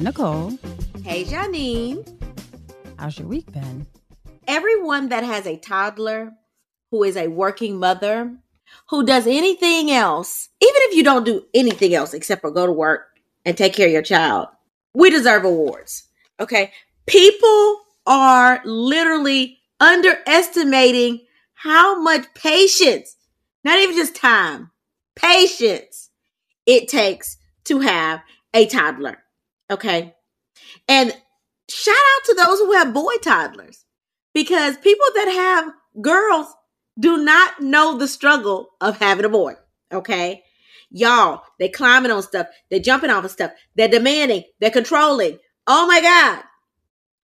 Hey, Nicole. Hey, Janine. How's your week been? Everyone that has a toddler who is a working mother who does anything else, even if you don't do anything else except for go to work and take care of your child, we deserve awards. Okay. People are literally underestimating how much patience, not even just time, patience it takes to have a toddler. Okay. And shout out to those who have boy toddlers because people that have girls do not know the struggle of having a boy. Okay. Y'all, they climbing on stuff. They're jumping off of stuff. They're demanding. They're controlling. Oh my God.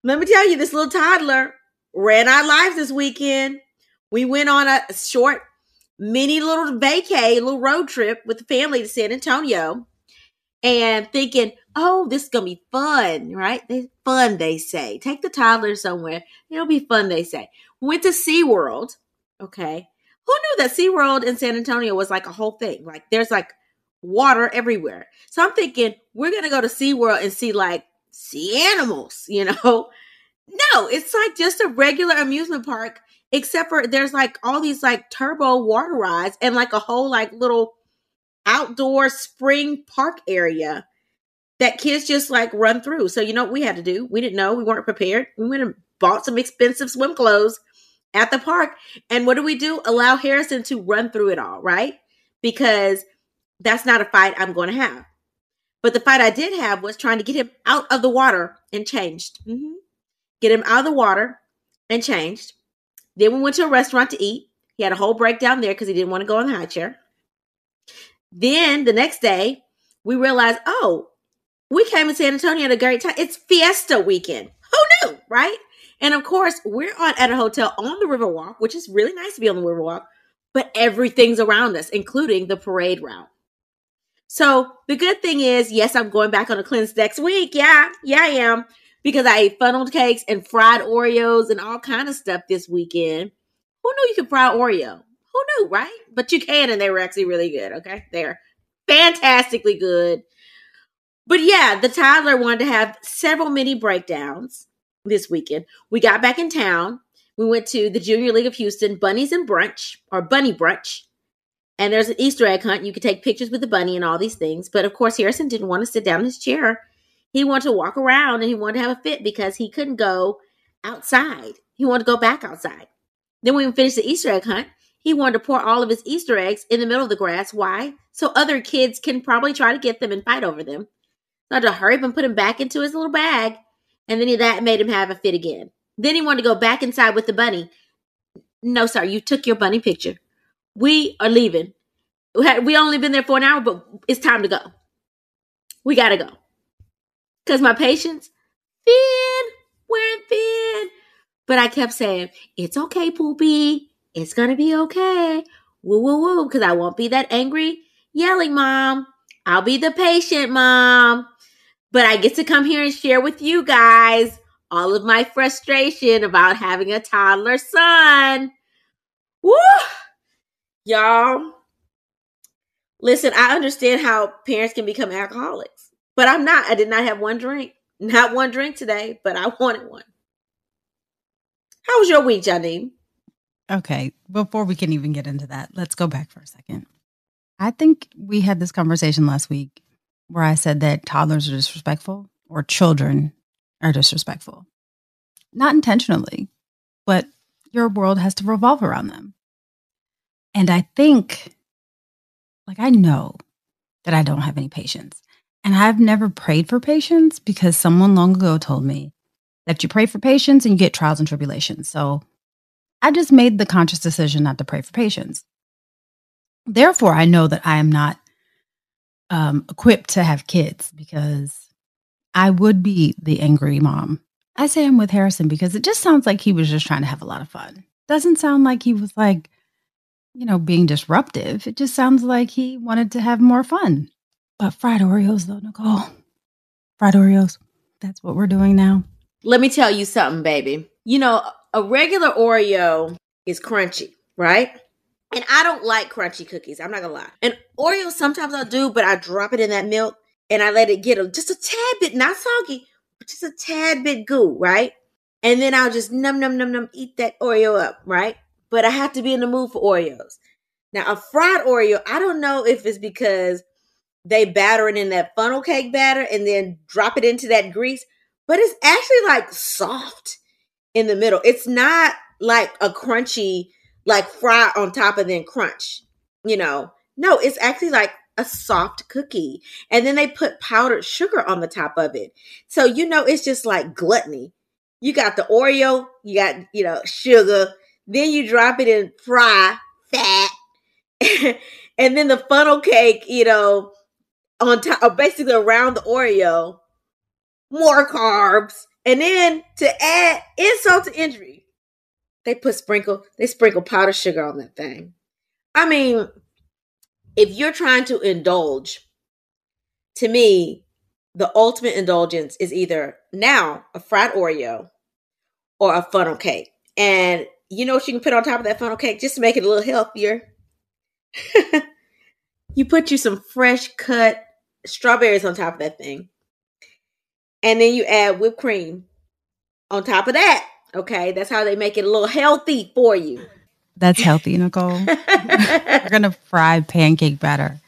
Let me tell you, this little toddler ran our lives this weekend. We went on a short mini little vacay, little road trip with the family to San Antonio and thinking, oh, this is gonna be fun, right? They, fun, they say. Take the toddler somewhere. It'll be fun, they say. Went to SeaWorld. Okay. Who knew that SeaWorld in San Antonio was like a whole thing? Like there's like water everywhere. So I'm thinking we're gonna go to SeaWorld and see like sea animals, you know? No, it's like just a regular amusement park, except for there's like all these like turbo water rides and like a whole like little outdoor spring park area that kids just like run through. So you know what we had to do? We didn't know. We weren't prepared. We went and bought some expensive swim clothes at the park. And what do we do? Allow Harrison to run through it all, right? Because that's not a fight I'm going to have. But the fight I did have was trying to get him out of the water and changed. Mm-hmm. Get him out of the water and changed. Then we went to a restaurant to eat. He had a whole breakdown there because he didn't want to go in the high chair. Then the next day, we realized, oh, we came in San Antonio at a great time. It's Fiesta weekend. Who knew, right? And of course, we're on at a hotel on the Riverwalk, which is really nice to be on the Riverwalk, but everything's around us, including the parade route. So the good thing is, yes, I'm going back on a cleanse next week. Yeah, yeah, I am. Because I ate funneled cakes and fried Oreos and all kind of stuff this weekend. Who knew you could fry Oreo? Who knew, right? But you can, and they were actually really good. Okay. They're fantastically good. But yeah, the toddler wanted to have several mini breakdowns this weekend. We got back in town. We went to the Junior League of Houston Bunnies and Brunch or Bunny Brunch. And there's an Easter egg hunt. You could take pictures with the bunny and all these things. But of course, Harrison didn't want to sit down in his chair. He wanted to walk around and he wanted to have a fit because he couldn't go outside. He wanted to go back outside. Then we finished the Easter egg hunt, he wanted to pour all of his Easter eggs in the middle of the grass. Why? So other kids can probably try to get them and fight over them. So I had to hurry up and put him back into his little bag. And then he, that made him have a fit again. Then he wanted to go back inside with the bunny. No, sir, you took your bunny picture. We are leaving. We only been there for an hour, but it's time to go. We gotta go. Cause my patience, Finn, wearing Finn. But I kept saying, it's okay, Poopy. It's gonna be okay. Woo woo woo, because I won't be that angry yelling mom. I'll be the patient mom. But I get to come here and share with you guys all of my frustration about having a toddler son. Woo! Y'all, listen, I understand how parents can become alcoholics, but I'm not. I did not have one drink. Not one drink today, but I wanted one. How was your week, Janine? Okay, before we can even get into that, let's go back for a second. I think we had this conversation last week where I said that toddlers are disrespectful. or children are disrespectful. Not intentionally, but your world has to revolve around them. And I think, like, I know that I don't have any patience. And I've never prayed for patience because someone long ago told me that you pray for patience and you get trials and tribulations. So I just made the conscious decision not to pray for patience. Therefore, I know that I am not um, equipped to have kids because I would be the angry mom. I say I'm with Harrison because it just sounds like he was just trying to have a lot of fun. Doesn't sound like he was like, you know, being disruptive. It just sounds like he wanted to have more fun. But fried Oreos, though, Nicole. Fried Oreos. That's what we're doing now. Let me tell you something, baby. You know, a regular Oreo is crunchy, right? And I don't like crunchy cookies. I'm not gonna lie. And Oreos sometimes I do, but I drop it in that milk and I let it get a, just a tad bit, not soggy, but just a tad bit goo, right? And then I'll just num num num num eat that Oreo up, right? But I have to be in the mood for Oreos. Now a fried Oreo, I don't know if it's because they batter it in that funnel cake batter and then drop it into that grease, but it's actually like soft in the middle. It's not like a crunchy like fry on top and then crunch. You know, no, it's actually like a soft cookie. And then they put powdered sugar on the top of it. So, you know, it's just like gluttony. You got the Oreo, you got, you know, sugar, then you drop it in fry, fat, and then the funnel cake, you know, on top, basically around the Oreo, more carbs. And then to add insult to injury, they put sprinkle, they sprinkle powdered sugar on that thing. I mean, if you're trying to indulge, to me, the ultimate indulgence is either now a fried Oreo or a funnel cake. And you know what you can put on top of that funnel cake just to make it a little healthier? you put you some fresh cut strawberries on top of that thing. And then you add whipped cream on top of that. Okay, that's how they make it a little healthy for you. That's healthy, Nicole. We're gonna fry pancake batter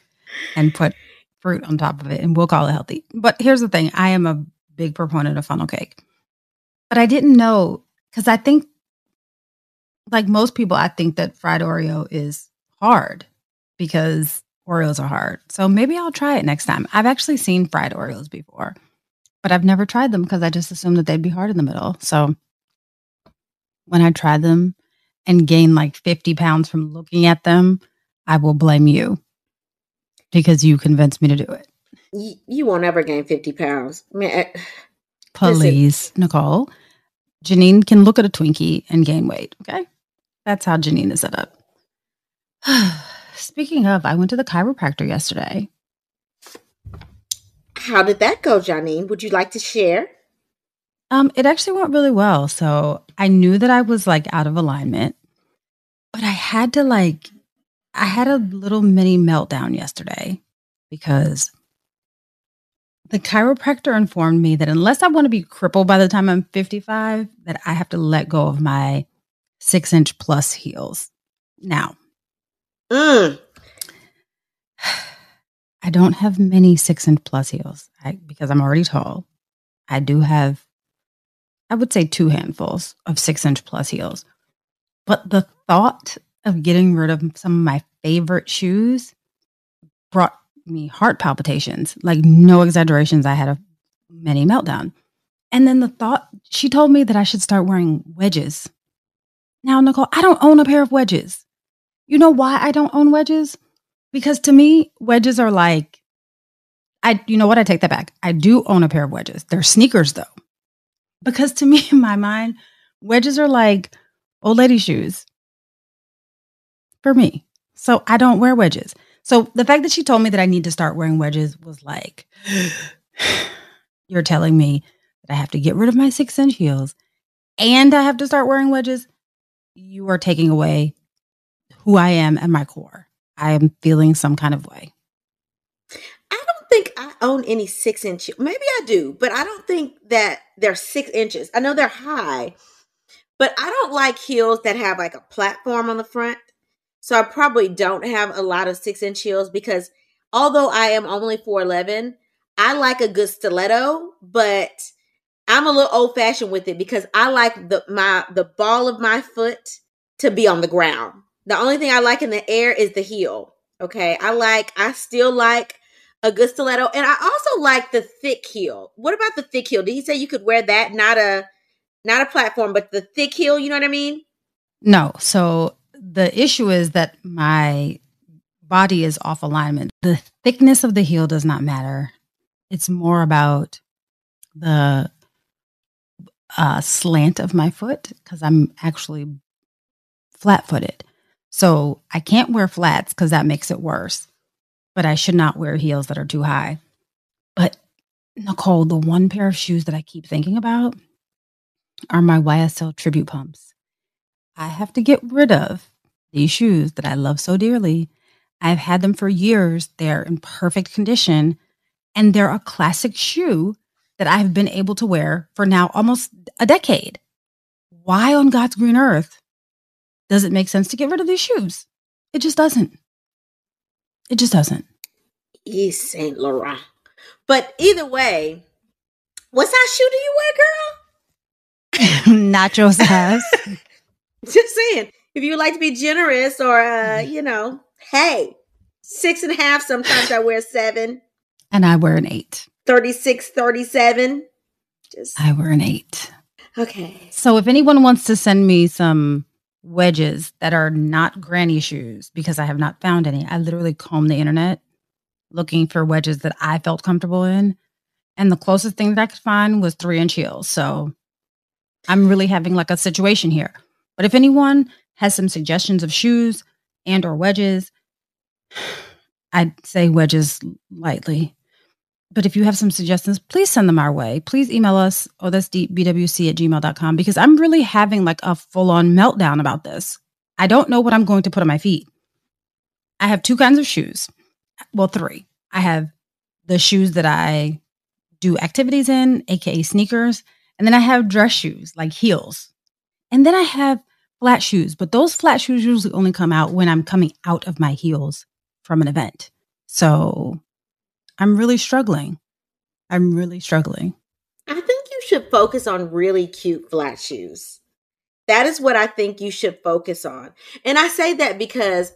and put fruit on top of it, and we'll call it healthy. But here's the thing: I am a big proponent of funnel cake, but I didn't know because I think, like most people, I think that fried Oreo is hard because Oreos are hard. So maybe I'll try it next time. I've actually seen fried Oreos before, but I've never tried them because I just assumed that they'd be hard in the middle. So when I try them and gain like 50 pounds from looking at them, I will blame you because you convinced me to do it. You, you won't ever gain 50 pounds. I mean, eh, I, Please, Nicole. Janine can look at a Twinkie and gain weight. Okay. That's how Janine is set up. Speaking of, I went to the chiropractor yesterday. How did that go, Janine? Would you like to share? Um, it actually went really well. So I knew that I was like out of alignment, but I had to like, I had a little mini meltdown yesterday because the chiropractor informed me that unless I want to be crippled by the time I'm 55, that I have to let go of my six inch plus heels. Now, Mm. I don't have many six inch plus heels I, because I'm already tall. I do have I would say two handfuls of six inch plus heels. But the thought of getting rid of some of my favorite shoes brought me heart palpitations. Like, no exaggerations, I had a mini meltdown. And then the thought, she told me that I should start wearing wedges. Now, Nicole, I don't own a pair of wedges. You know why I don't own wedges? Because to me, wedges are like, I, you know what? I take that back. I do own a pair of wedges. They're sneakers though. Because to me, in my mind, wedges are like old lady shoes for me. So I don't wear wedges. So the fact that she told me that I need to start wearing wedges was like, you're telling me that I have to get rid of my six inch heels and I have to start wearing wedges. You are taking away who I am at my core. I am feeling some kind of way. I don't think I own any six inch. Maybe I do, but I don't think that they're six inches. I know they're high, but I don't like heels that have like a platform on the front. So I probably don't have a lot of six inch heels because although I am only 4'11, I like a good stiletto, but I'm a little old fashioned with it because I like the my the ball of my foot to be on the ground. The only thing I like in the air is the heel. Okay. I like I still like a good stiletto. And I also like the thick heel. What about the thick heel? Did he say you could wear that? Not a not a platform, but the thick heel, you know what I mean? No. So the issue is that my body is off alignment. The thickness of the heel does not matter. It's more about the uh, slant of my foot because I'm actually flat footed. So I can't wear flats because that makes it worse. But I should not wear heels that are too high. But Nicole, the one pair of shoes that I keep thinking about are my YSL tribute pumps. I have to get rid of these shoes that I love so dearly. I've had them for years. They're in perfect condition and they're a classic shoe that I've been able to wear for now almost a decade. Why on God's green earth does it make sense to get rid of these shoes? It just doesn't. It just doesn't. Yves Saint Laurent. But either way, what size shoe do you wear, girl? Nacho size. just saying. If you would like to be generous or uh, you know, hey, six and a half. Sometimes I wear seven. And I wear an eight. 36, 37. Just I wear an eight. Okay. So if anyone wants to send me some wedges that are not granny shoes because I have not found any. I literally combed the internet looking for wedges that I felt comfortable in. And the closest thing that I could find was three inch heels. So I'm really having like a situation here. But if anyone has some suggestions of shoes and or wedges, I'd say wedges lightly. But if you have some suggestions, please send them our way. Please email us, oh, that's bwc at gmail.com, because I'm really having like a full on meltdown about this. I don't know what I'm going to put on my feet. I have two kinds of shoes. Well, three. I have the shoes that I do activities in, AKA sneakers. And then I have dress shoes, like heels. And then I have flat shoes, but those flat shoes usually only come out when I'm coming out of my heels from an event. So I'm really struggling. I'm really struggling. I think you should focus on really cute flat shoes. That is what I think you should focus on. And I say that because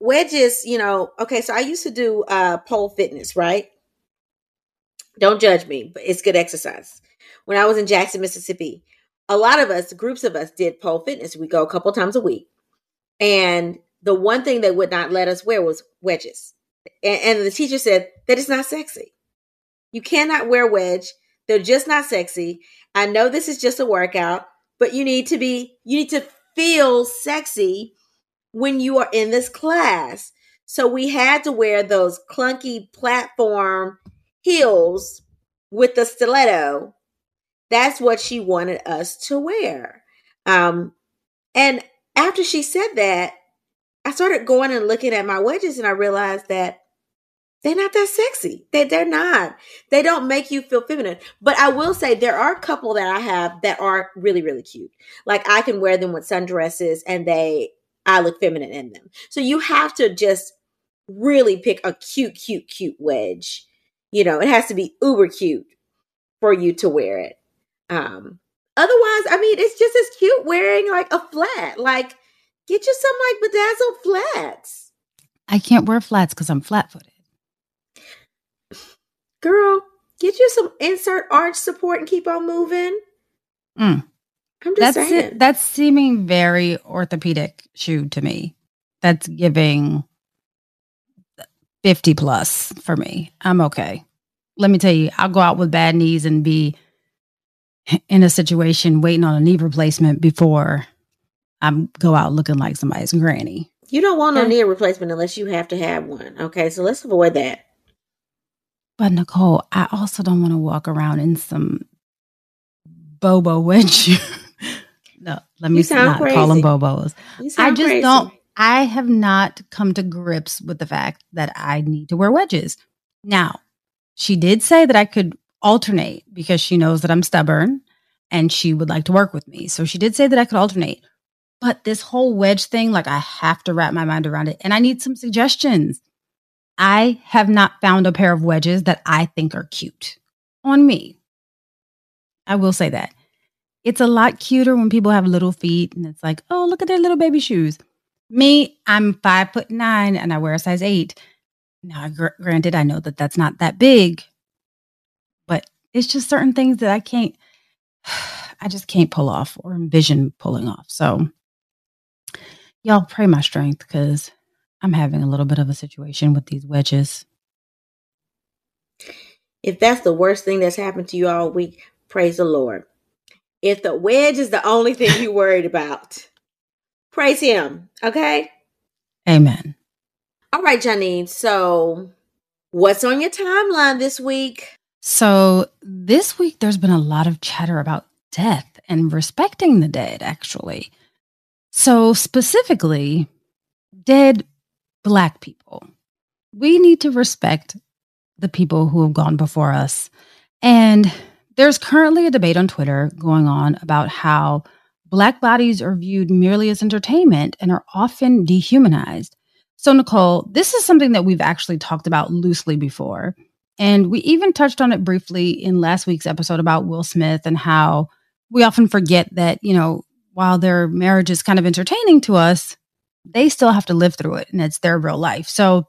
wedges, you know, okay, so I used to do uh pole fitness, right? Don't judge me, but it's good exercise. When I was in Jackson, Mississippi, a lot of us, groups of us did pole fitness. We go a couple times a week. And the one thing they would not let us wear was wedges. And, the teacher said that it's not sexy. You cannot wear wedge. They're just not sexy. I know this is just a workout, but you need to be, you need to feel sexy when you are in this class. So we had to wear those clunky platform heels with the stiletto. That's what she wanted us to wear. Um, and after she said that, I started going and looking at my wedges and I realized that they're not that sexy. They, they're not. They don't make you feel feminine. But I will say there are a couple that I have that are really, really cute. Like I can wear them with sundresses and they, I look feminine in them. So you have to just really pick a cute, cute, cute wedge. You know, it has to be uber cute for you to wear it. Um, otherwise, I mean, it's just as cute wearing like a flat. Like Get you some like bedazzled flats. I can't wear flats because I'm flat footed. Girl, get you some insert arch support and keep on moving. Mm. I'm just that's saying. It, that's seeming very orthopedic shoe to me. That's giving 50 plus for me. I'm okay. Let me tell you, I'll go out with bad knees and be in a situation waiting on a knee replacement before I go out looking like somebody's granny. You don't want no knee replacement unless you have to have one. Okay, so let's avoid that. But Nicole, I also don't want to walk around in some Bobo wedge. no, let me not crazy. call them Bobos. I just crazy. don't. I have not come to grips with the fact that I need to wear wedges. Now, she did say that I could alternate because she knows that I'm stubborn and she would like to work with me. So she did say that I could alternate. But this whole wedge thing, like I have to wrap my mind around it. And I need some suggestions. I have not found a pair of wedges that I think are cute on me. I will say that. It's a lot cuter when people have little feet and it's like, oh, look at their little baby shoes. Me, I'm five foot nine and I wear a size eight. Now, gr- granted, I know that that's not that big, but it's just certain things that I can't, I just can't pull off or envision pulling off. So, y'all pray my strength because I'm having a little bit of a situation with these wedges. If that's the worst thing that's happened to you all week, praise the Lord. If the wedge is the only thing you're worried about, praise Him. Okay? Amen. All right, Janine. So, what's on your timeline this week? So, this week there's been a lot of chatter about death and respecting the dead, actually. So, specifically, dead Black people. We need to respect the people who have gone before us. And there's currently a debate on Twitter going on about how Black bodies are viewed merely as entertainment and are often dehumanized. So, Nicole, this is something that we've actually talked about loosely before. And we even touched on it briefly in last week's episode about Will Smith and how we often forget that, you know, while their marriage is kind of entertaining to us, they still have to live through it and it's their real life. So,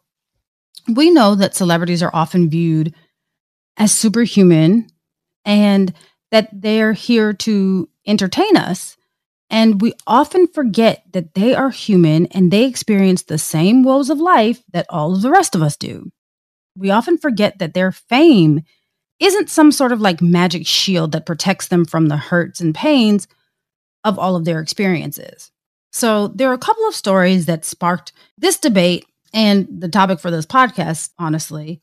we know that celebrities are often viewed as superhuman and that they're here to entertain us. And we often forget that they are human and they experience the same woes of life that all of the rest of us do. We often forget that their fame isn't some sort of like magic shield that protects them from the hurts and pains of all of their experiences. So, there are a couple of stories that sparked this debate and the topic for this podcast, honestly.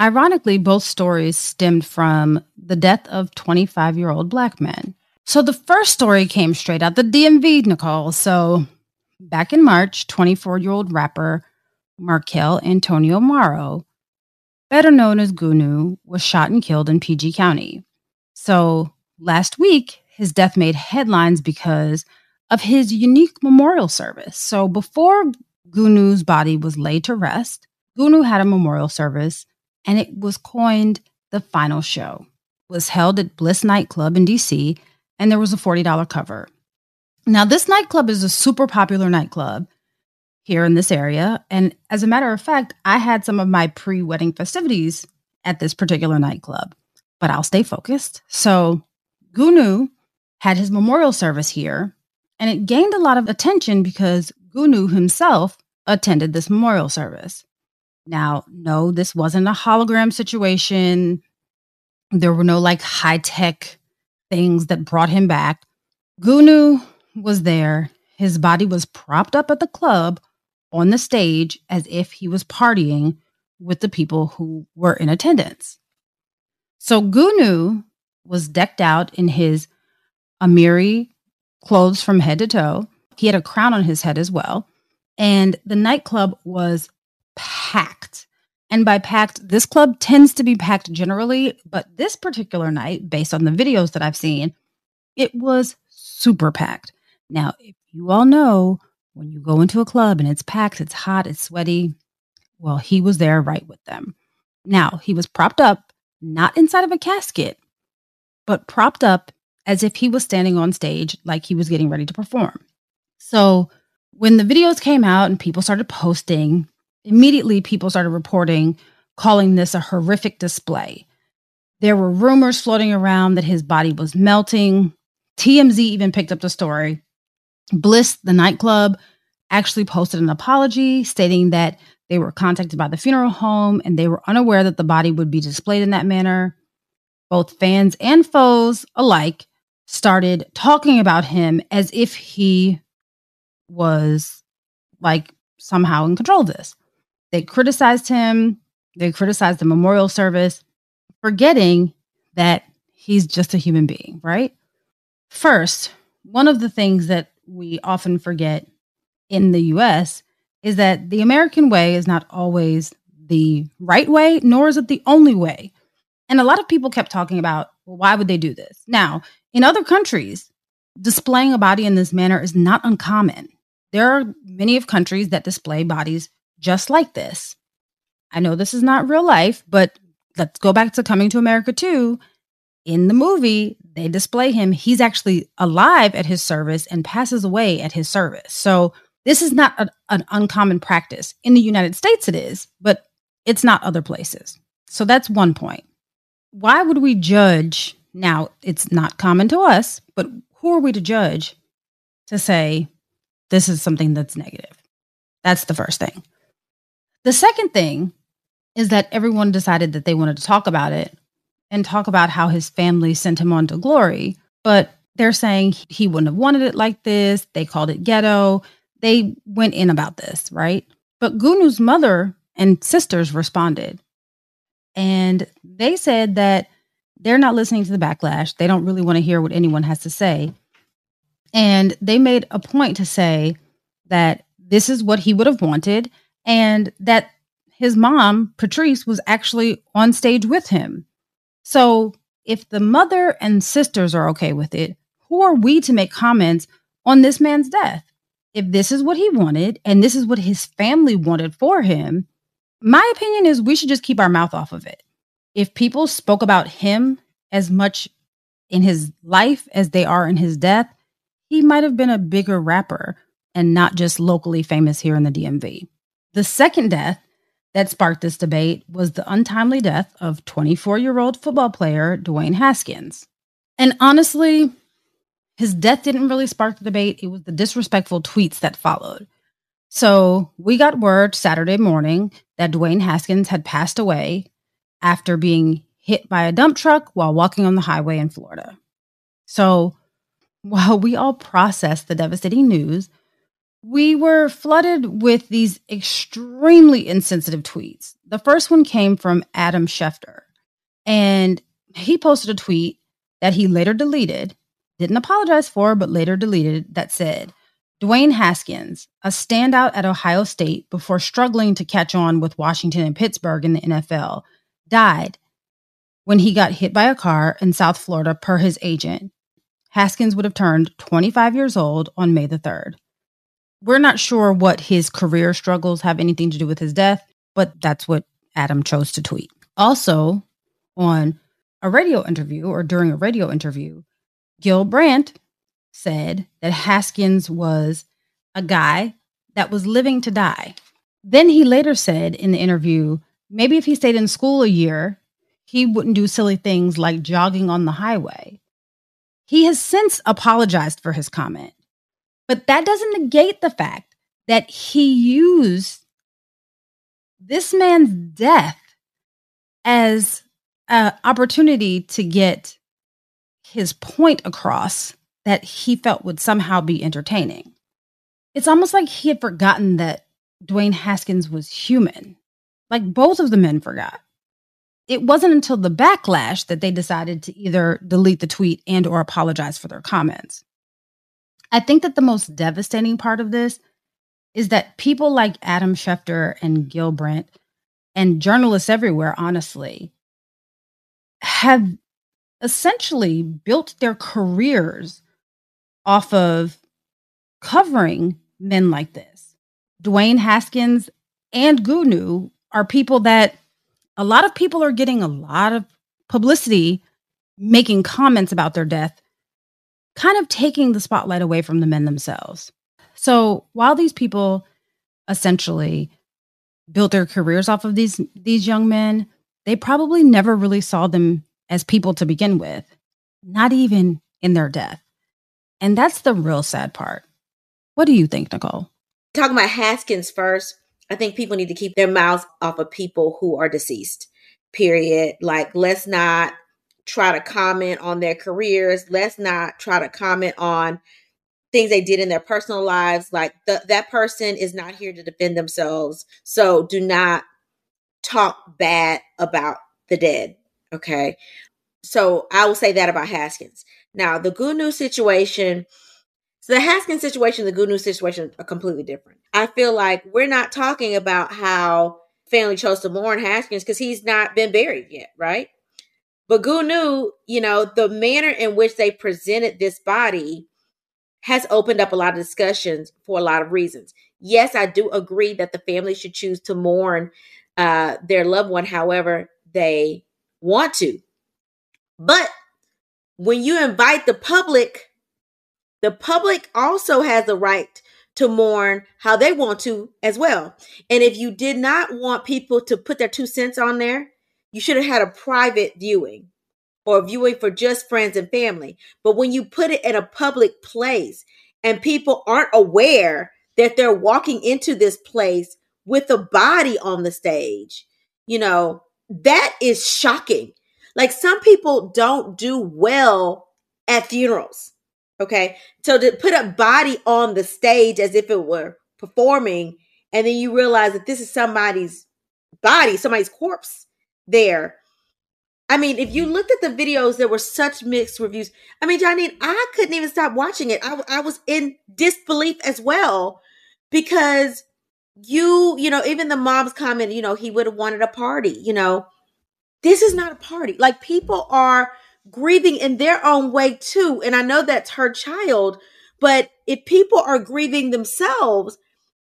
Ironically, both stories stemmed from the death of 25 year old black men. So the first story came straight out the DMV, Nicole. So back in March, 24 year old rapper Markelle Antonio Morrow, better known as Goonew, was shot and killed in PG County. So last week, his death made headlines because of his unique memorial service. So before Goonew's body was laid to rest, Goonew had a memorial service and it was coined the final show. It was held at Bliss nightclub in DC and there was a $40 cover. Now this nightclub is a super popular nightclub here in this area and as a matter of fact, I had some of my pre-wedding festivities at this particular nightclub. But I'll stay focused. So Goonew had his memorial service here and it gained a lot of attention because Goonew himself attended this memorial service. Now, no, this wasn't a hologram situation. There were no like high tech things that brought him back. Goonew was there. His body was propped up at the club on the stage as if he was partying with the people who were in attendance. So Goonew was decked out in his Amiri clothes from head to toe. He had a crown on his head as well. And the nightclub was packed. And by packed, this club tends to be packed generally, but this particular night, based on the videos that I've seen, it was super packed. Now, if you all know, when you go into a club and it's packed, it's hot, it's sweaty, well, he was there right with them. Now, he was propped up, not inside of a casket, but propped up as if he was standing on stage like he was getting ready to perform. So, when the videos came out and people started posting, immediately people started reporting, calling this a horrific display. There were rumors floating around that his body was melting. TMZ even picked up the story. Bliss, the nightclub, actually posted an apology stating that they were contacted by the funeral home and they were unaware that the body would be displayed in that manner. Both fans and foes alike started talking about him as if he was like somehow in control of this. They criticized him, they criticized the memorial service, forgetting that he's just a human being, right? First, one of the things that we often forget in the US is that the American way is not always the right way, nor is it the only way. And a lot of people kept talking about, well, why would they do this? Now, in other countries, displaying a body in this manner is not uncommon. There are many of countries that display bodies just like this. I know this is not real life, but let's go back to Coming to America too. In the movie, they display him. He's actually alive at his service and passes away at his service. So this is not a, an uncommon practice. In the United States, it is, but it's not other places. So that's one point. Why would we judge? Now, it's not common to us, but who are we to judge to say this is something that's negative? That's the first thing. The second thing is that everyone decided that they wanted to talk about it and talk about how his family sent him on to glory. But they're saying he wouldn't have wanted it like this. They called it ghetto. They went in about this, right? But Goonew's mother and sisters responded. And they said that they're not listening to the backlash. They don't really want to hear what anyone has to say. And they made a point to say that this is what he would have wanted and that his mom, Patrice, was actually on stage with him. So if the mother and sisters are okay with it, who are we to make comments on this man's death? If this is what he wanted and this is what his family wanted for him, my opinion is we should just keep our mouth off of it. If people spoke about him as much in his life as they are in his death, he might have been a bigger rapper and not just locally famous here in the DMV. The second death that sparked this debate was the untimely death of 24 year old football player Dwayne Haskins. And honestly, his death didn't really spark the debate, it was the disrespectful tweets that followed. So we got word Saturday morning that Dwayne Haskins had passed away after being hit by a dump truck while walking on the highway in Florida. So while we all processed the devastating news, we were flooded with these extremely insensitive tweets. The first one came from Adam Schefter, and he posted a tweet that he later deleted, didn't apologize for, but later deleted that said, Dwayne Haskins, a standout at Ohio State before struggling to catch on with Washington and Pittsburgh in the NFL, died when he got hit by a car in South Florida per his agent. Haskins would have turned 25 years old on May the 3rd. We're not sure what his career struggles have anything to do with his death, but that's what Adam chose to tweet. Also, on a radio interview or during a radio interview, Gil Brandt said that Haskins was a guy that was living to die. Then he later said in the interview, maybe if he stayed in school a year, he wouldn't do silly things like jogging on the highway. He has since apologized for his comment. But that doesn't negate the fact that he used this man's death as an opportunity to get his point across that he felt would somehow be entertaining. It's almost like he had forgotten that Dwayne Haskins was human. Like both of the men forgot. It wasn't until the backlash that they decided to either delete the tweet and or apologize for their comments. I think that the most devastating part of this is that people like Adam Schefter and Gil Brandt and journalists everywhere, honestly, have essentially built their careers off of covering men like this. Dwayne Haskins and Goonew are people that a lot of people are getting a lot of publicity making comments about their death kind of taking the spotlight away from the men themselves. So while these people essentially built their careers off of these these young men, they probably never really saw them as people to begin with, not even in their death. And that's the real sad part. What do you think, Nicole? Talking about Haskins first, I think people need to keep their mouths off of people who are deceased. Period. Like let's not try to comment on their careers. Let's not try to comment on things they did in their personal lives. Like the, that person is not here to defend themselves. So do not talk bad about the dead. Okay. So I will say that about Haskins. Now, the Goonew situation, so the Haskins situation, the Goonew situation are completely different. I feel like we're not talking about how family chose to mourn Haskins because he's not been buried yet, right? But Goonew, you know, the manner in which they presented this body has opened up a lot of discussions for a lot of reasons. Yes, I do agree that the family should choose to mourn uh, their loved one however they want to. But when you invite the public, the public also has the right to mourn how they want to as well. And if you did not want people to put their two cents on there, you should have had a private viewing or viewing for just friends and family. But when you put it in a public place and people aren't aware that they're walking into this place with a body on the stage, you know, that is shocking. Like some people don't do well at funerals. Okay. So to put a body on the stage as if it were performing, and then you realize that this is somebody's body, somebody's corpse there. I mean, if you looked at the videos, there were such mixed reviews. I mean, Johnny, I couldn't even stop watching it. I, I was in disbelief as well because you, you know, even the mom's comment, you know, he would have wanted a party, you know. This is not a party. Like people are grieving in their own way too. And I know that's her child, but if people are grieving themselves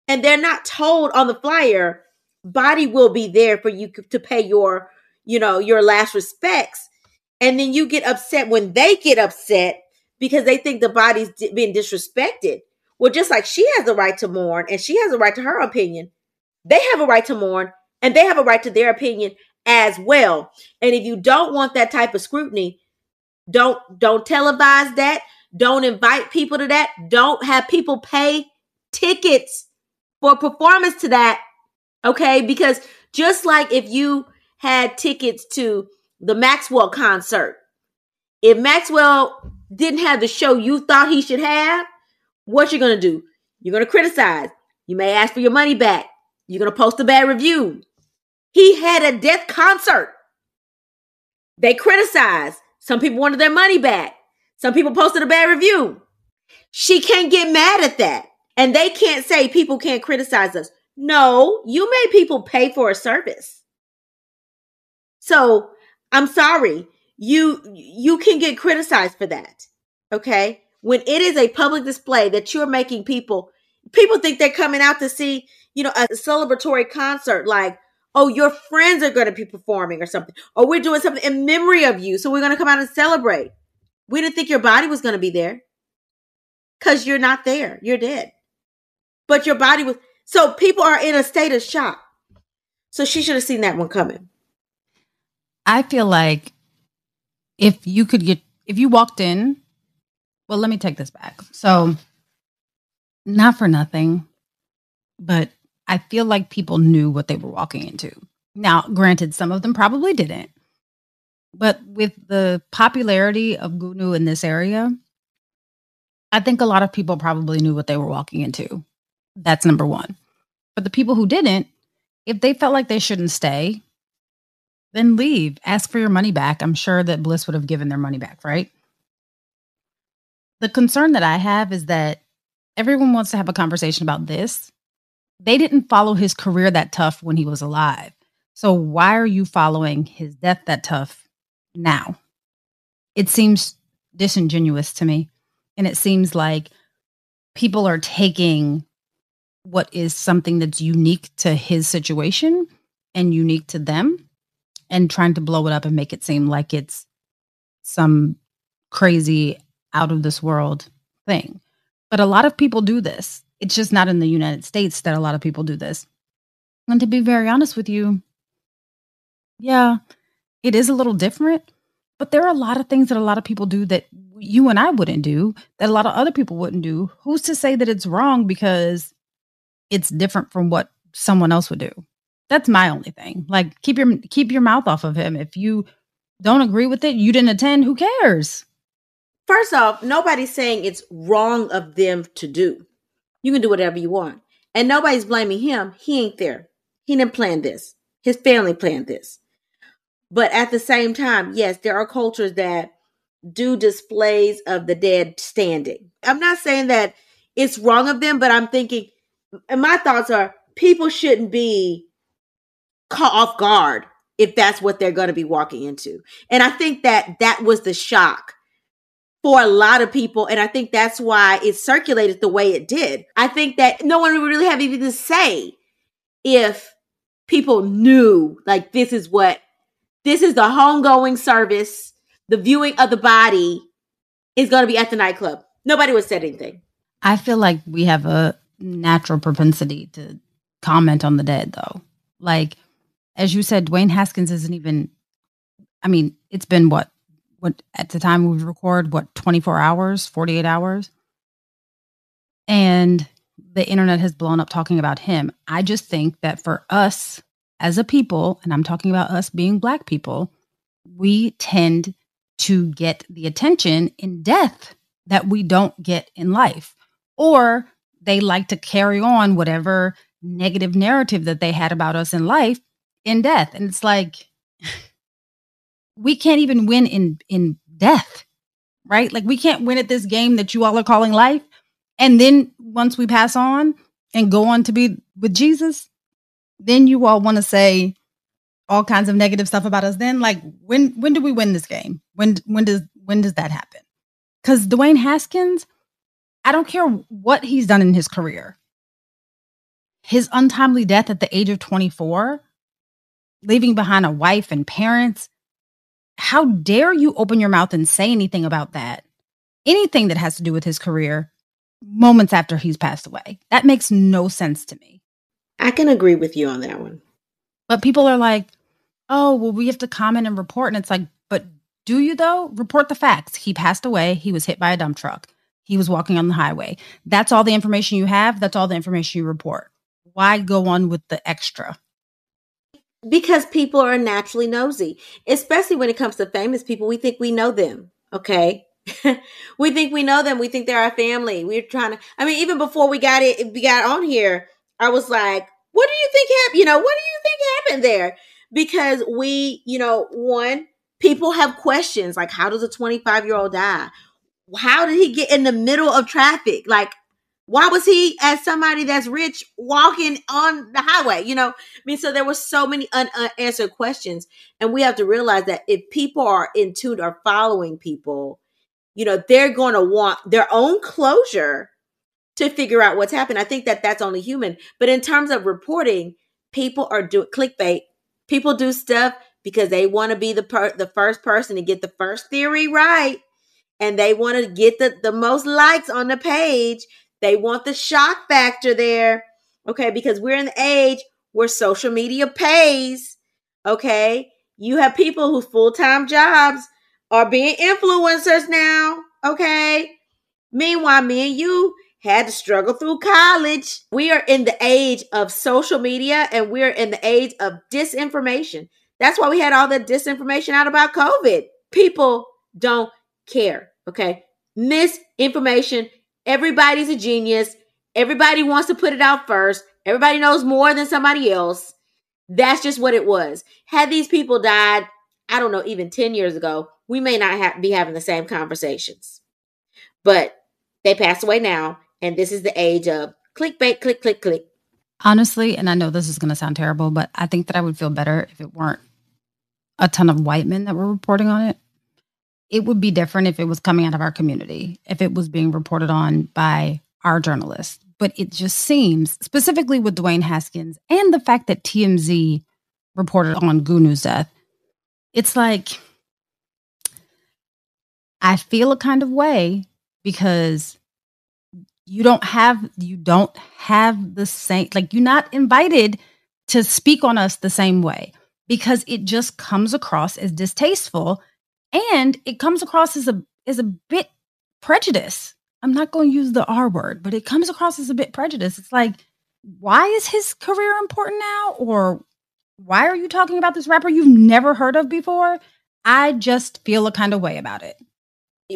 and they're not told on the flyer, body will be there for you to pay your, you know, your last respects. And then you get upset when they get upset because they think the body's being disrespected. Well, just like she has the right to mourn and she has a right to her opinion, they have a right to mourn and they have a right to their opinion as well. And if you don't want that type of scrutiny, don't don't televise that. Don't invite people to that. Don't have people pay tickets for performance to that. Okay? Because just like if you had tickets to the Maxwell concert, if Maxwell didn't have the show you thought he should have, what you're going to do? You're going to criticize. You may ask for your money back. You're going to post a bad review. He had a death concert. They criticized. Some people wanted their money back. Some people posted a bad review. She can't get mad at that. And they can't say people can't criticize us. No, you made people pay for a service. So I'm sorry. You you can get criticized for that. Okay? When it is a public display that you're making people people think they're coming out to see, you know, a celebratory concert like oh, your friends are going to be performing or something, Oh, we're doing something in memory of you. So we're going to come out and celebrate. We didn't think your body was going to be there because you're not there. You're dead. But your body was. So people are in a state of shock. So she should have seen that one coming. I feel like if you could get, if you walked in, well, let me take this back. So, not for nothing, but I feel like people knew what they were walking into. Now, granted, some of them probably didn't. But with the popularity of Goonew in this area, I think a lot of people probably knew what they were walking into. That's number one. But the people who didn't, if they felt like they shouldn't stay, then leave. Ask for your money back. I'm sure that Bliss would have given their money back, right? The concern that I have is that everyone wants to have a conversation about this, they didn't follow his career that tough when he was alive. So why are you following his death that tough now? It seems disingenuous to me. And it seems like people are taking what is something that's unique to his situation and unique to them and trying to blow it up and make it seem like it's some crazy out of this world thing. But a lot of people do this. It's just not in the United States that a lot of people do this. And to be very honest with you, yeah, it is a little different, but there are a lot of things that a lot of people do that you and I wouldn't do, that a lot of other people wouldn't do. Who's to say that it's wrong because it's different from what someone else would do? That's my only thing. Like keep your keep your mouth off of him. If you don't agree with it, you didn't attend, who cares? First off, nobody's saying it's wrong of them to do. You can do whatever you want. And nobody's blaming him. He ain't there. He didn't plan this. His family planned this. But at the same time, yes, there are cultures that do displays of the dead standing. I'm not saying that it's wrong of them, but I'm thinking, and my thoughts are people shouldn't be caught off guard if that's what they're going to be walking into. And I think that that was the shock for a lot of people. And I think that's why it circulated the way it did. I think that no one would really have anything to say if people knew like this is what this is the homegoing service. The viewing of the body is going to be at the nightclub. Nobody would say anything. I feel like we have a natural propensity to comment on the dead, though. Like, as you said, Dwayne Haskins isn't even. I mean, it's been what, what at the time we record, what twenty four hours, forty eight hours, and the internet has blown up talking about him. I just think that for us as a people, and I'm talking about us being Black people, we tend to get the attention in death that we don't get in life. Or they like to carry on whatever negative narrative that they had about us in life in death. And it's like, we can't even win in in death right? Like we can't win at this game that you all are calling life. And then once we pass on and go on to be with jesus then you all want to say all kinds of negative stuff about us then. Like when when do we win this game? When when does when does that happen? Because dwayne haskins i don't care what he's done in his career. His untimely death at the age of 24 leaving behind a wife and parents how dare you open your mouth and say anything about that anything that has to do with his career moments after he's passed away that makes no sense to me I can agree with you on that one. But people are like, oh, well, we have to comment and report. And it's like, but do you though? Report the facts. He passed away. He was hit by a dump truck. He was walking on the highway. That's all the information you have. That's all the information you report. Why go on with the extra? Because people are naturally nosy, especially when it comes to famous people. We think we know them. Okay. we think we know them. We think they're our family. We're trying to, I mean, even before we got it, we got on here, I was like, what do you think happened? You know, what do you think happened there? Because we, you know, one, people have questions like, how does a 25 year old die? How did he get in the middle of traffic? Like, why was he as somebody that's rich walking on the highway you know i mean so there were so many unanswered questions and we have to realize that if people are in tune or following people you know they're going to want their own closure to figure out what's happened. I think that that's only human. But in terms of reporting, people are doing clickbait. People do stuff because they want to be the per- the first person to get the first theory right, and they want to get the the most likes on the page. They want the shock factor there. Okay, because we're in the age where social media pays. Okay, you have people whose full time jobs are being influencers now. Okay, meanwhile, me and you had to struggle through college. We are in the age of social media and we're in the age of disinformation. That's why we had all the disinformation out about COVID. People don't care. Okay. Misinformation. Everybody's a genius. Everybody wants to put it out first. Everybody knows more than somebody else. That's just what it was. Had these people died, I don't know, even 10 years ago, we may not have, be having the same conversations. But they passed away now and this is the age of clickbait, click, click, click. Honestly, and I know this is going to sound terrible, but I think that I would feel better if it weren't a ton of white men that were reporting on it. It would be different if it was coming out of our community, if it was being reported on by our journalists. But it just seems, specifically with Dwayne Haskins and the fact that TMZ reported on Goonew's death, it's like I feel a kind of way because you don't have you don't have the same like you're not invited to speak on us the same way because it just comes across as distasteful and it comes across as a as a bit prejudice. I'm not going to use the R word, but it comes across as a bit prejudice. It's like why is his career important now or why are you talking about this rapper you've never heard of before? I just feel a kind of way about it.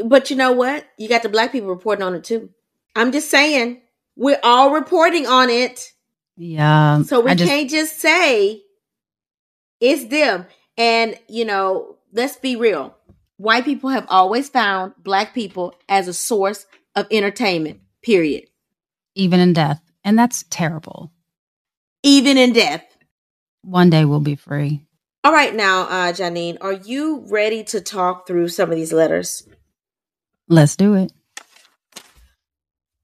But you know what? You got the black people reporting on it too. I'm just saying, we're all reporting on it. Yeah. So we just, can't just say it's them. And, you know, let's be real. White people have always found black people as a source of entertainment, period. Even in death. And that's terrible. Even in death. One day we'll be free. All right, now, uh, Janine, are you ready to talk through some of these letters? Let's do it.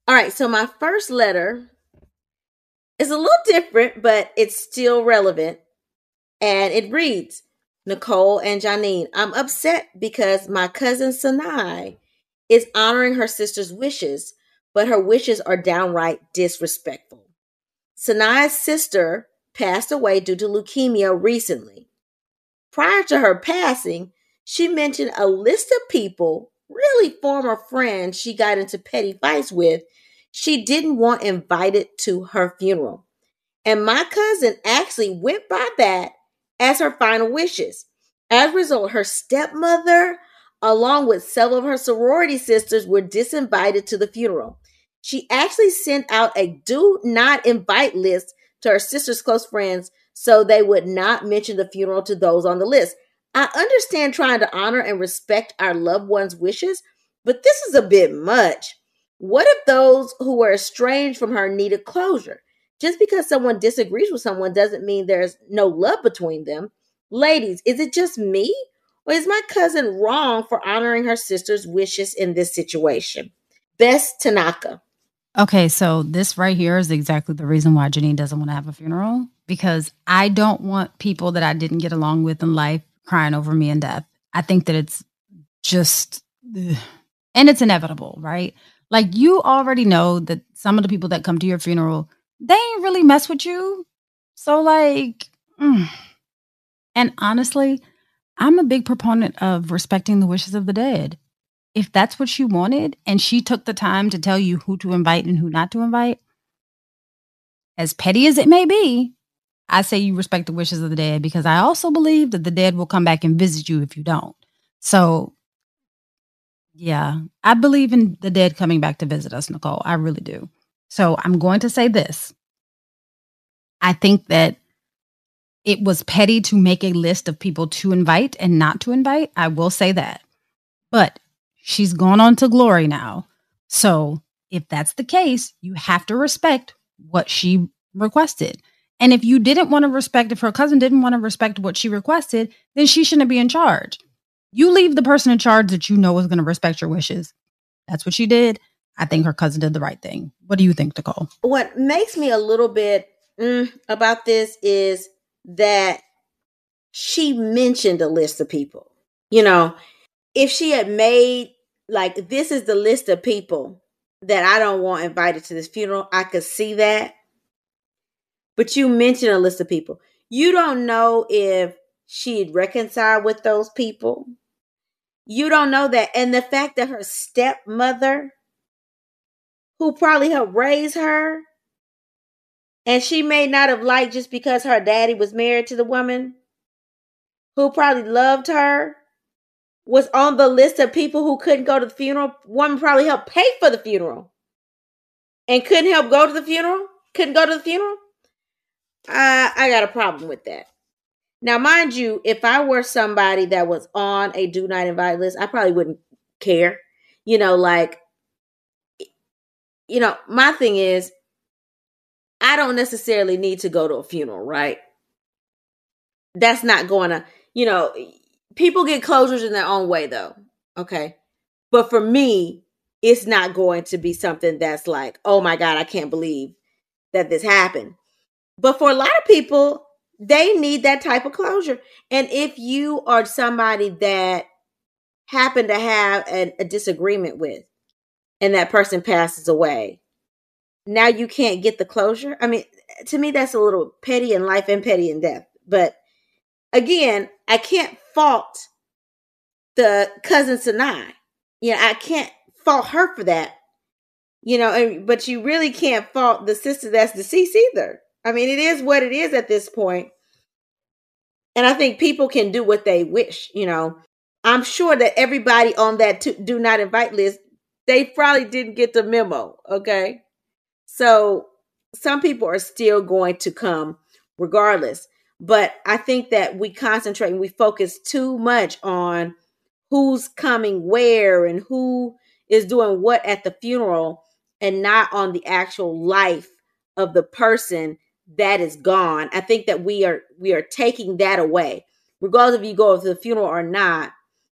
All right, so my first letter is a little different, but it's still relevant. And it reads Nicole and Janine, I'm upset because my cousin Sanai is honoring her sister's wishes, but her wishes are downright disrespectful. Sanai's sister passed away due to leukemia recently. Prior to her passing, she mentioned a list of people, really former friends she got into petty fights with, she didn't want invited to her funeral. And my cousin actually went by that as her final wishes. As a result, her stepmother, along with several of her sorority sisters, were disinvited to the funeral. She actually sent out a do not invite list to her sister's close friends so they would not mention the funeral to those on the list. I understand trying to honor and respect our loved ones' wishes, but this is a bit much. What if those who were estranged from her needed closure? Just because someone disagrees with someone doesn't mean there's no love between them. Ladies, is it just me? Or is my cousin wrong for honoring her sister's wishes in this situation? Best Tanaka. Okay, so this right here is exactly the reason why Janine doesn't want to have a funeral because I don't want people that I didn't get along with in life crying over me in death. I think that it's just, ugh. and it's inevitable, right? Like you already know that some of the people that come to your funeral, they ain't really mess with you. So, like, mm. and honestly, I'm a big proponent of respecting the wishes of the dead. If that's what she wanted and she took the time to tell you who to invite and who not to invite, as petty as it may be, I say you respect the wishes of the dead because I also believe that the dead will come back and visit you if you don't. So, yeah, I believe in the dead coming back to visit us, Nicole. I really do. So, I'm going to say this. I think that it was petty to make a list of people to invite and not to invite. I will say that. But she's gone on to glory now. So, if that's the case, you have to respect what she requested. And if you didn't want to respect, if her cousin didn't want to respect what she requested, then she shouldn't be in charge. You leave the person in charge that you know is going to respect your wishes. That's what she did. I think her cousin did the right thing. What do you think, Nicole? What makes me a little bit mm, about this is that she mentioned a list of people. You know, if she had made like this is the list of people that I don't want invited to this funeral, I could see that but you mentioned a list of people. You don't know if she'd reconcile with those people. You don't know that. And the fact that her stepmother, who probably helped raise her, and she may not have liked just because her daddy was married to the woman who probably loved her, was on the list of people who couldn't go to the funeral. Woman probably helped pay for the funeral and couldn't help go to the funeral, couldn't go to the funeral. I, I got a problem with that. Now, mind you, if I were somebody that was on a do not invite list, I probably wouldn't care. You know, like, you know, my thing is, I don't necessarily need to go to a funeral, right? That's not going to, you know, people get closures in their own way, though. Okay. But for me, it's not going to be something that's like, oh my God, I can't believe that this happened. But for a lot of people, they need that type of closure. And if you are somebody that happen to have a, a disagreement with and that person passes away, now you can't get the closure. I mean, to me, that's a little petty in life and petty in death. But again, I can't fault the cousin Sanai. You know, I can't fault her for that. You know, and, but you really can't fault the sister that's deceased either. I mean, it is what it is at this point. And I think people can do what they wish, you know. I'm sure that everybody on that to, do not invite list, they probably didn't get the memo, okay? So some people are still going to come regardless. But I think that we concentrate and we focus too much on who's coming where and who is doing what at the funeral and not on the actual life of the person that is gone. I think that we are we are taking that away. Regardless if you go to the funeral or not,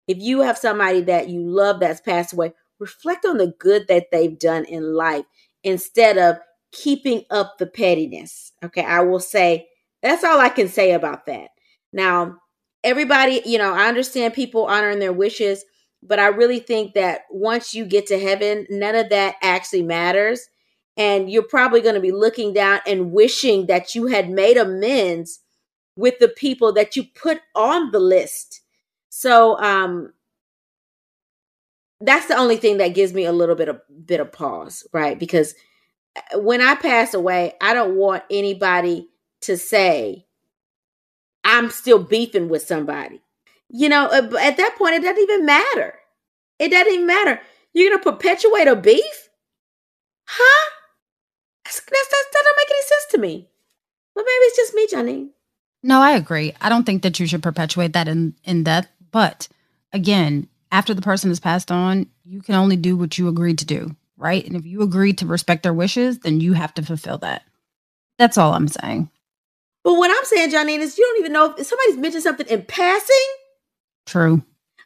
if you have somebody that you love that's passed away, reflect on the good that they've done in life instead of keeping up the pettiness. Okay, I will say that's all I can say about that. Now, everybody, you know, I understand people honoring their wishes, but I really think that once you get to heaven, none of that actually matters. And you're probably going to be looking down and wishing that you had made amends with the people that you put on the list. So, um, that's the only thing that gives me a little bit of bit of pause, right? Because uh, when I pass away, I don't want anybody to say I'm still beefing with somebody. You know, uh, at that point, it doesn't even matter. It doesn't even matter. You're gonna perpetuate a beef, huh? That's, that's, that doesn't make any sense to me. But maybe it's just me, Johnny. No, I agree. I don't think that you should perpetuate that in in death. But again, after the person has passed on, you can only do what you agreed to do, right? And if you agreed to respect their wishes, then you have to fulfill that. That's all I'm saying. But what I'm saying, Johnine, is you don't even know if somebody's mentioned something in passing. True.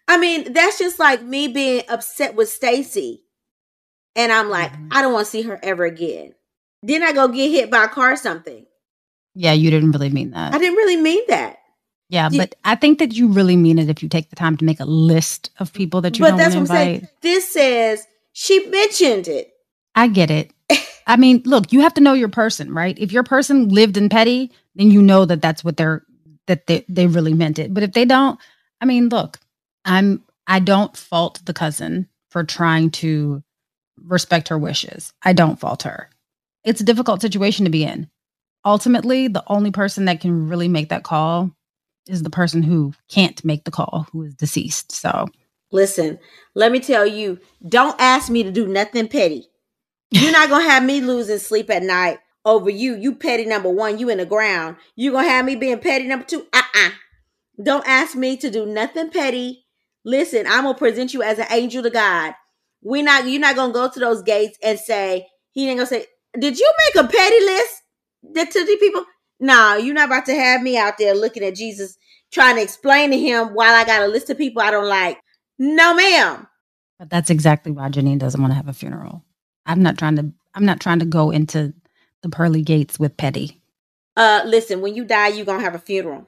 I mean, that's just like me being upset with Stacy. And I'm like, mm-hmm. I don't want to see her ever again. Then I go get hit by a car or something. Yeah, you didn't really mean that. I didn't really mean that. Yeah, but I think that you really mean it if you take the time to make a list of people that you. Want to write. But that's what I'm saying. This says she mentioned it. I get it. I mean, look, you have to know your person, right? If your person lived in petty, then you know that that's what they're that they they really meant it. But if they don't, I mean, look, I'm I don't fault the cousin for trying to respect her wishes. I don't fault her. It's a difficult situation to be in. Ultimately, the only person that can really make that call is the person who can't make the call, who is deceased. So, listen, let me tell you, don't ask me to do nothing petty. You're not gonna have me losing sleep at night over you. You petty number one, you in the ground. You gonna have me being petty number two? Uh-uh. Don't ask me to do nothing petty. Listen, I'm gonna present you as an angel to God. We not you're not gonna go to those gates and say, he ain't gonna say, Did you make a petty list that to the people? No, you're not about to have me out there looking at Jesus trying to explain to him while I got a list of people I don't like. No, ma'am. But that's exactly why Janine doesn't want to have a funeral. I'm not trying to I'm not trying to go into the pearly gates with petty. Uh listen, when you die, you're gonna have a funeral.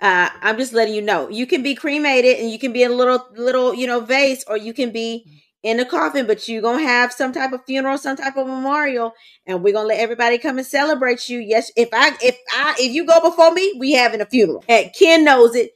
Uh, I'm just letting you know. You can be cremated and you can be in a little little, you know, vase, or you can be in a coffin, but you're gonna have some type of funeral, some type of memorial, and we're gonna let everybody come and celebrate you. Yes, if I if I if you go before me, we having a funeral. And Ken knows it.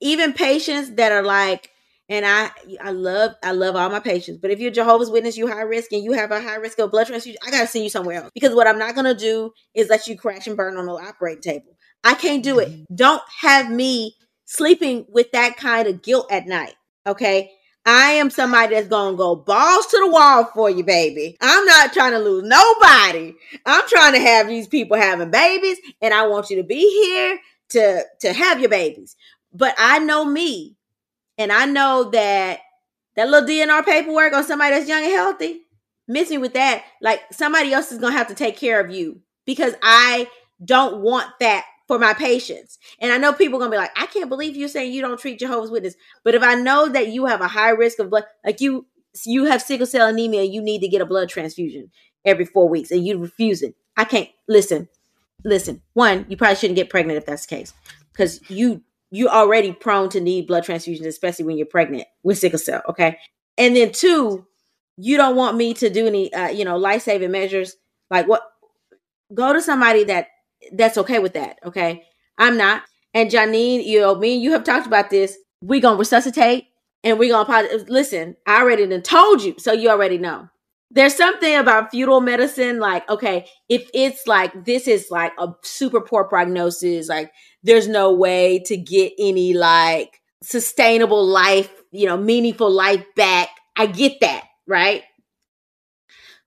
Even patients that are like, and I I love I love all my patients, but if you're Jehovah's Witness, you high risk and you have a high risk of blood transfusion, I gotta send you somewhere else. Because what I'm not gonna do is let you crash and burn on the operating table. I can't do it. Mm-hmm. Don't have me sleeping with that kind of guilt at night. Okay. I am somebody that's gonna go balls to the wall for you, baby. I'm not trying to lose nobody. I'm trying to have these people having babies, and I want you to be here to to have your babies. But I know me, and I know that that little DNR paperwork on somebody that's young and healthy. Miss me with that. Like somebody else is gonna have to take care of you because I don't want that for my patients. And I know people are gonna be like, I can't believe you're saying you don't treat Jehovah's Witness. But if I know that you have a high risk of blood, like you you have sickle cell anemia, you need to get a blood transfusion every four weeks, and you refuse it. I can't listen. Listen, one, you probably shouldn't get pregnant if that's the case, because you you're already prone to need blood transfusions, especially when you're pregnant with sickle cell. Okay, and then two, you don't want me to do any uh, you know life saving measures like what. Go to somebody that that's okay with that. Okay. I'm not. And Janine, you know, me and you have talked about this. We're going to resuscitate and we're going to listen. I already done told you. So you already know. There's something about futile medicine, like, okay, if it's like this is like a super poor prognosis, like there's no way to get any like sustainable life, you know, meaningful life back. I get that, right?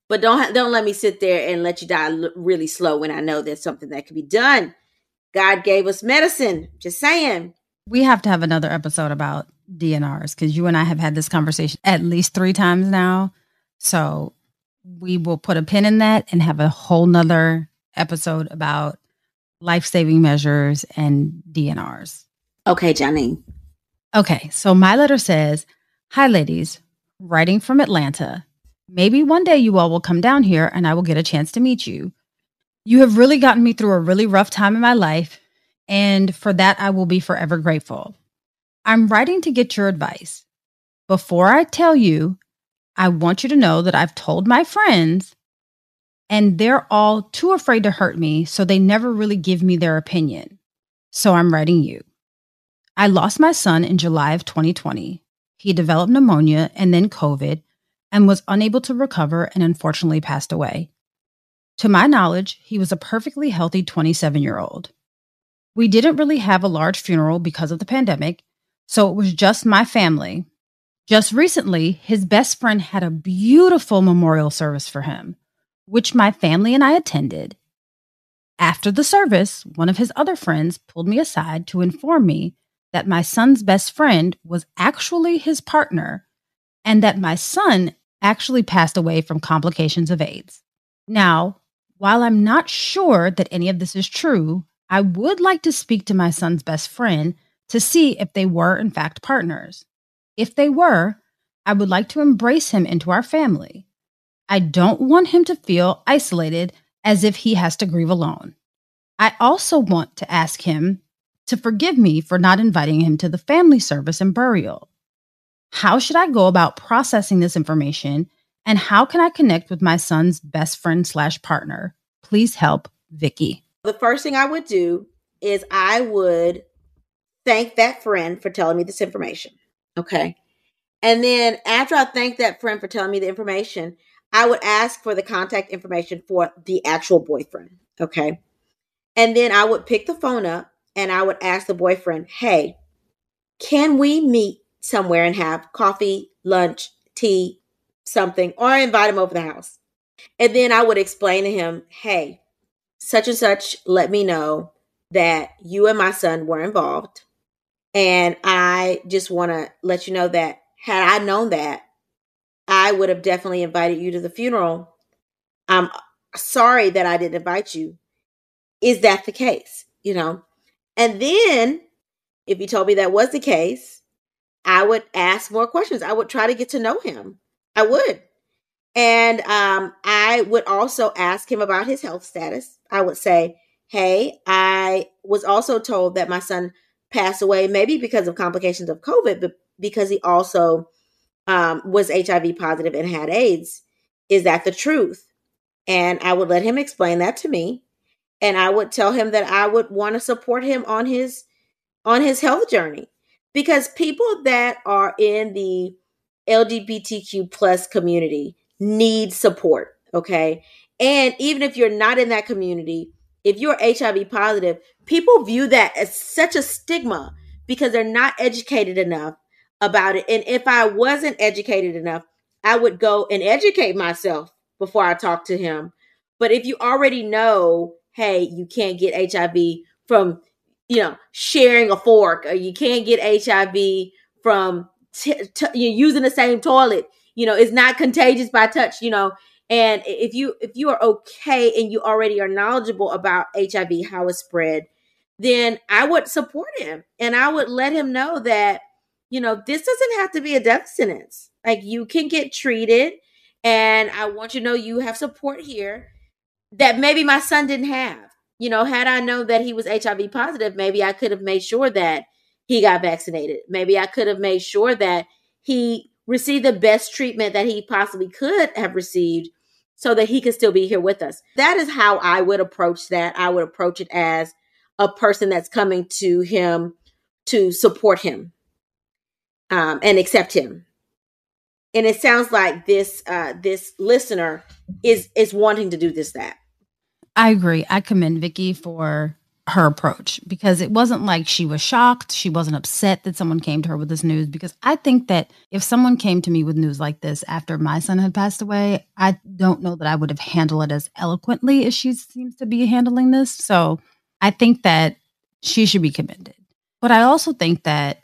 But don't don't let me sit there and let you die really slow when I know there's something that can be done. God gave us medicine. Just saying. We have to have another episode about DNRs because you and I have had this conversation at least three times now. So we will put a pin in that and have a whole nother episode about life saving measures and DNRs. Okay, Johnny. Okay, so my letter says Hi, ladies. Writing from Atlanta Maybe one day you all will come down here and I will get a chance to meet you. You have really gotten me through a really rough time in my life, and for that, I will be forever grateful. I'm writing to get your advice. Before I tell you, I want you to know that I've told my friends, and they're all too afraid to hurt me, so they never really give me their opinion. So I'm writing you. I lost my son in July of 2020. He developed pneumonia and then COVID and was unable to recover and unfortunately passed away. To my knowledge, he was a perfectly healthy 27 year old. We didn't really have a large funeral because of the pandemic, so it was just my family. Just recently, his best friend had a beautiful memorial service for him, which my family and I attended. After the service, one of his other friends pulled me aside to inform me that my son's best friend was actually his partner and that my son actually passed away from complications of AIDS. Now, while I'm not sure that any of this is true, I would like to speak to my son's best friend to see if they were, in fact, partners. If they were, I would like to embrace him into our family. I don't want him to feel isolated as if he has to grieve alone. I also want to ask him to forgive me for not inviting him to the family service and burial. How should I go about processing this information and how can I connect with my son's best friend slash partner? Please help, Vicky. The first thing I would do is I would thank that friend for telling me this information. Okay. And then after I thank that friend for telling me the information, I would ask for the contact information for the actual boyfriend. Okay. And then I would pick the phone up and I would ask the boyfriend, hey, can we meet somewhere and have coffee, lunch, tea, something, or I invite him over the house? And then I would explain to him, hey, such and such let me know that you and my son were involved. And I just want to let you know that had I known that, I would have definitely invited you to the funeral. I'm sorry that I didn't invite you. Is that the case? You know? And then if you told me that was the case, I would ask more questions. I would try to get to know him. I would. And um, I would also ask him about his health status. I would say, Hey, I was also told that my son passed away, maybe because of complications of COVID, but because he also um, was HIV positive and had AIDS. Is that the truth? And I would let him explain that to me. And I would tell him that I would want to support him on his on his health journey because people that are in the LGBTQ plus community need support. Okay. And even if you're not in that community, if you're HIV positive, people view that as such a stigma because they're not educated enough about it. And if I wasn't educated enough, I would go and educate myself before I talk to him. But if you already know, hey, you can't get HIV from, you know, sharing a fork, or you can't get HIV from t- t- using the same toilet, you know, it's not contagious by touch, you know. And if you if you are okay and you already are knowledgeable about HIV, how it's spread, then I would support him and I would let him know that you know, this doesn't have to be a death sentence. Like you can get treated, and I want you to know you have support here that maybe my son didn't have. You know, had I known that he was HIV positive, maybe I could have made sure that he got vaccinated. Maybe I could have made sure that he received the best treatment that he possibly could have received so that he could still be here with us. That is how I would approach that. I would approach it as a person that's coming to him to support him um, and accept him. And it sounds like this uh, this listener is is wanting to do this that. I agree. I commend Vicky for her approach because it wasn't like she was shocked. She wasn't upset that someone came to her with this news. Because I think that if someone came to me with news like this after my son had passed away, I don't know that I would have handled it as eloquently as she seems to be handling this. So I think that she should be commended. But I also think that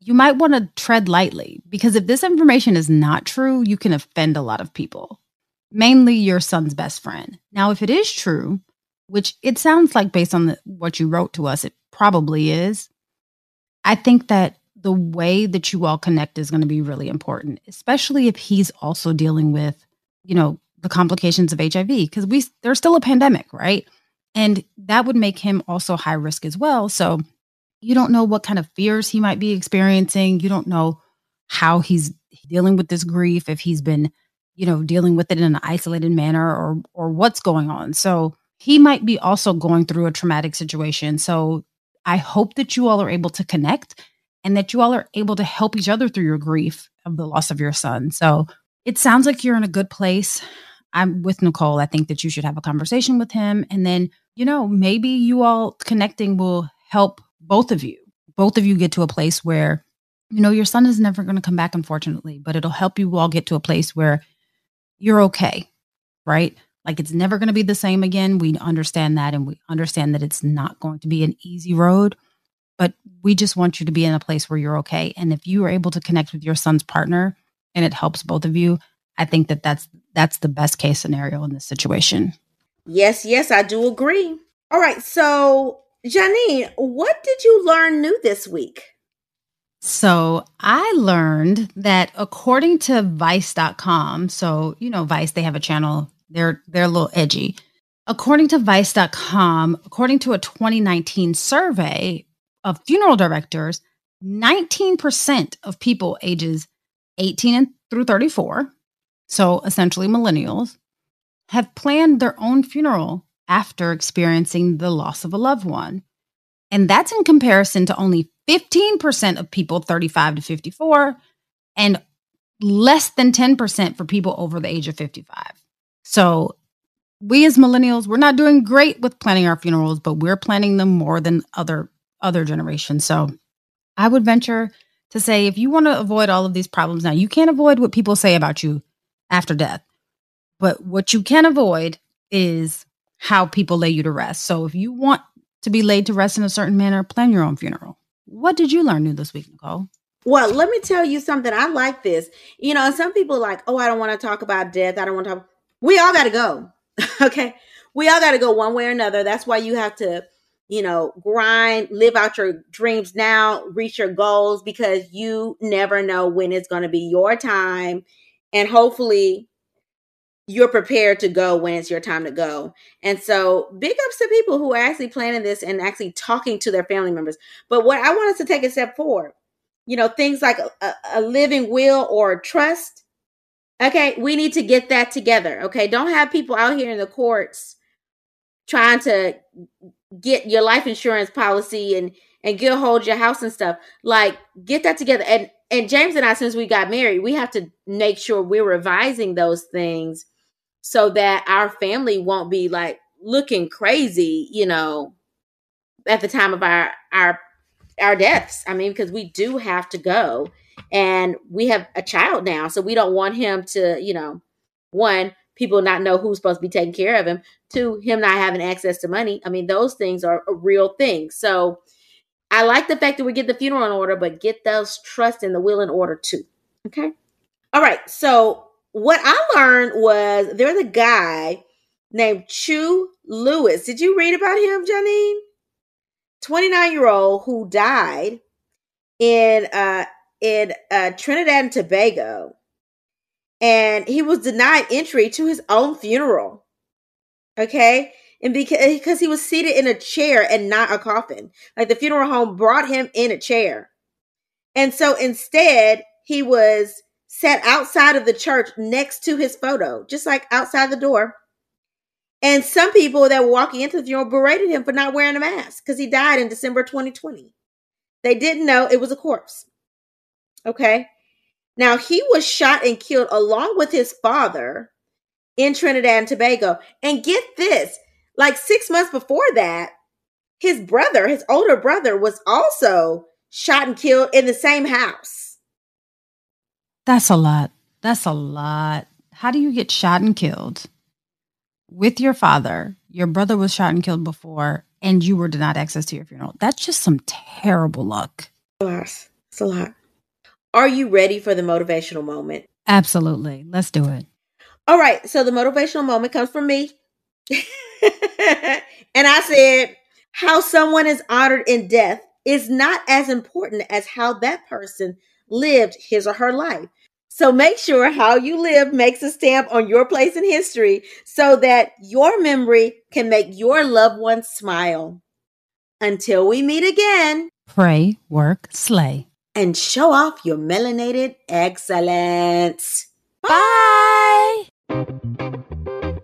you might want to tread lightly because if this information is not true, you can offend a lot of people, mainly your son's best friend. Now, if it is true, which it sounds like based on the, what you wrote to us, it probably is, I think that the way that you all connect is going to be really important, especially if he's also dealing with you know, the complications of HIV because we there's still a pandemic, right? And that would make him also high risk as well. So you don't know what kind of fears he might be experiencing. You don't know how he's dealing with this grief, if he's been, you know, dealing with it in an isolated manner or or what's going on. So he might be also going through a traumatic situation. So I hope that you all are able to connect and that you all are able to help each other through your grief of the loss of your son. So it sounds like you're in a good place. I'm with Nicole. I think that you should have a conversation with him. And then, you know, maybe you all connecting will help both of you. Both of you get to a place where, you know, your son is never going to come back, unfortunately, but it'll help you all get to a place where you're okay, right? Like it's never going to be the same again. We understand that. And we understand that it's not going to be an easy road, but we just want you to be in a place where you're okay. And if you are able to connect with your son's partner and it helps both of you, I think that that's that's the best case scenario in this situation. Yes, yes, I do agree. All right, so Janine, what did you learn new this week? So I learned that according to Vice.com, so you know Vice, they have a channel. They're they're a little edgy. According to Vice.com, according to a 2019 survey of funeral directors, 19% of people ages 18 through 34 so essentially millennials, have planned their own funeral after experiencing the loss of a loved one. And that's in comparison to only 15% of people 35 to 54 and less than 10% for people over the age of 55. So we as millennials, we're not doing great with planning our funerals, but we're planning them more than other other generations. So I would venture to say if you want to avoid all of these problems now, you can't avoid what people say about you after death. But what you can avoid is how people lay you to rest. So if you want to be laid to rest in a certain manner, plan your own funeral. What did you learn new this week, Nicole? Well, let me tell you something. I like this. You know, some people like, oh, I don't want to talk about death. I don't want to talk. We all got to go. okay. We all got to go one way or another. That's why you have to, you know, grind, live out your dreams now, reach your goals because you never know when it's going to be your time and hopefully you're prepared to go when it's your time to go. And so, big ups to people who are actually planning this and actually talking to their family members. But what I want us to take a step forward, you know, things like a, a living will or trust. Okay, we need to get that together. Okay, don't have people out here in the courts trying to get your life insurance policy and and get hold your house and stuff. Like, get that together. And and James and I, since we got married, we have to make sure we're revising those things so that our family won't be like looking crazy, you know, at the time of our our our deaths. I mean, because we do have to go, and we have a child now, so we don't want him to, you know, one people not know who's supposed to be taking care of him. Two, him not having access to money. I mean, those things are a real thing. So I like the fact that we get the funeral in order, but get those trust and the will in order too. Okay. All right. So what I learned was there's a guy named Chu Lewis. Did you read about him, Janine? 29 year old who died in uh in uh Trinidad and Tobago. And he was denied entry to his own funeral. Okay and because because he was seated in a chair and not a coffin like the funeral home brought him in a chair and so instead he was set outside of the church next to his photo just like outside the door and some people that were walking into the funeral berated him for not wearing a mask because he died in december 2020 they didn't know it was a corpse okay now he was shot and killed along with his father in Trinidad and Tobago. And get this like six months before that, his brother, his older brother, was also shot and killed in the same house. That's a lot. That's a lot. How do you get shot and killed with your father? Your brother was shot and killed before, and you were denied access to your funeral. That's just some terrible luck. It's a lot. Are you ready for the motivational moment? Absolutely. Let's do it. All right. So the motivational moment comes from me. and I said, how someone is honored in death is not as important as how that person lived his or her life. So make sure how you live makes a stamp on your place in history so that your memory can make your loved ones smile. Until we meet again, Pray, work, slay. and show off your melanated excellence. Bye.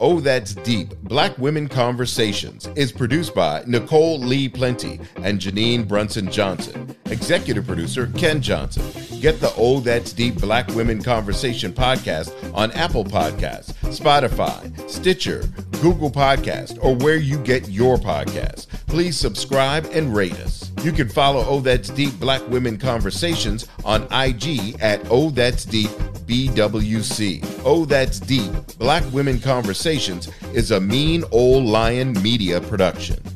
Oh, That's Deep Black Women Conversations is produced by Nicole Lee Plenty and Janine Brunson Johnson. Executive producer Ken Johnson. Get the Oh That's Deep Black Women Conversation podcast on Apple Podcasts, Spotify, Stitcher, Google Podcast, or where you get your podcasts. Please subscribe and rate us. You can follow Oh That's Deep Black Women Conversations on IG at Oh That's Deep BWC. Oh That's Deep Black Women Conversations is a Mean Old Lion Media production.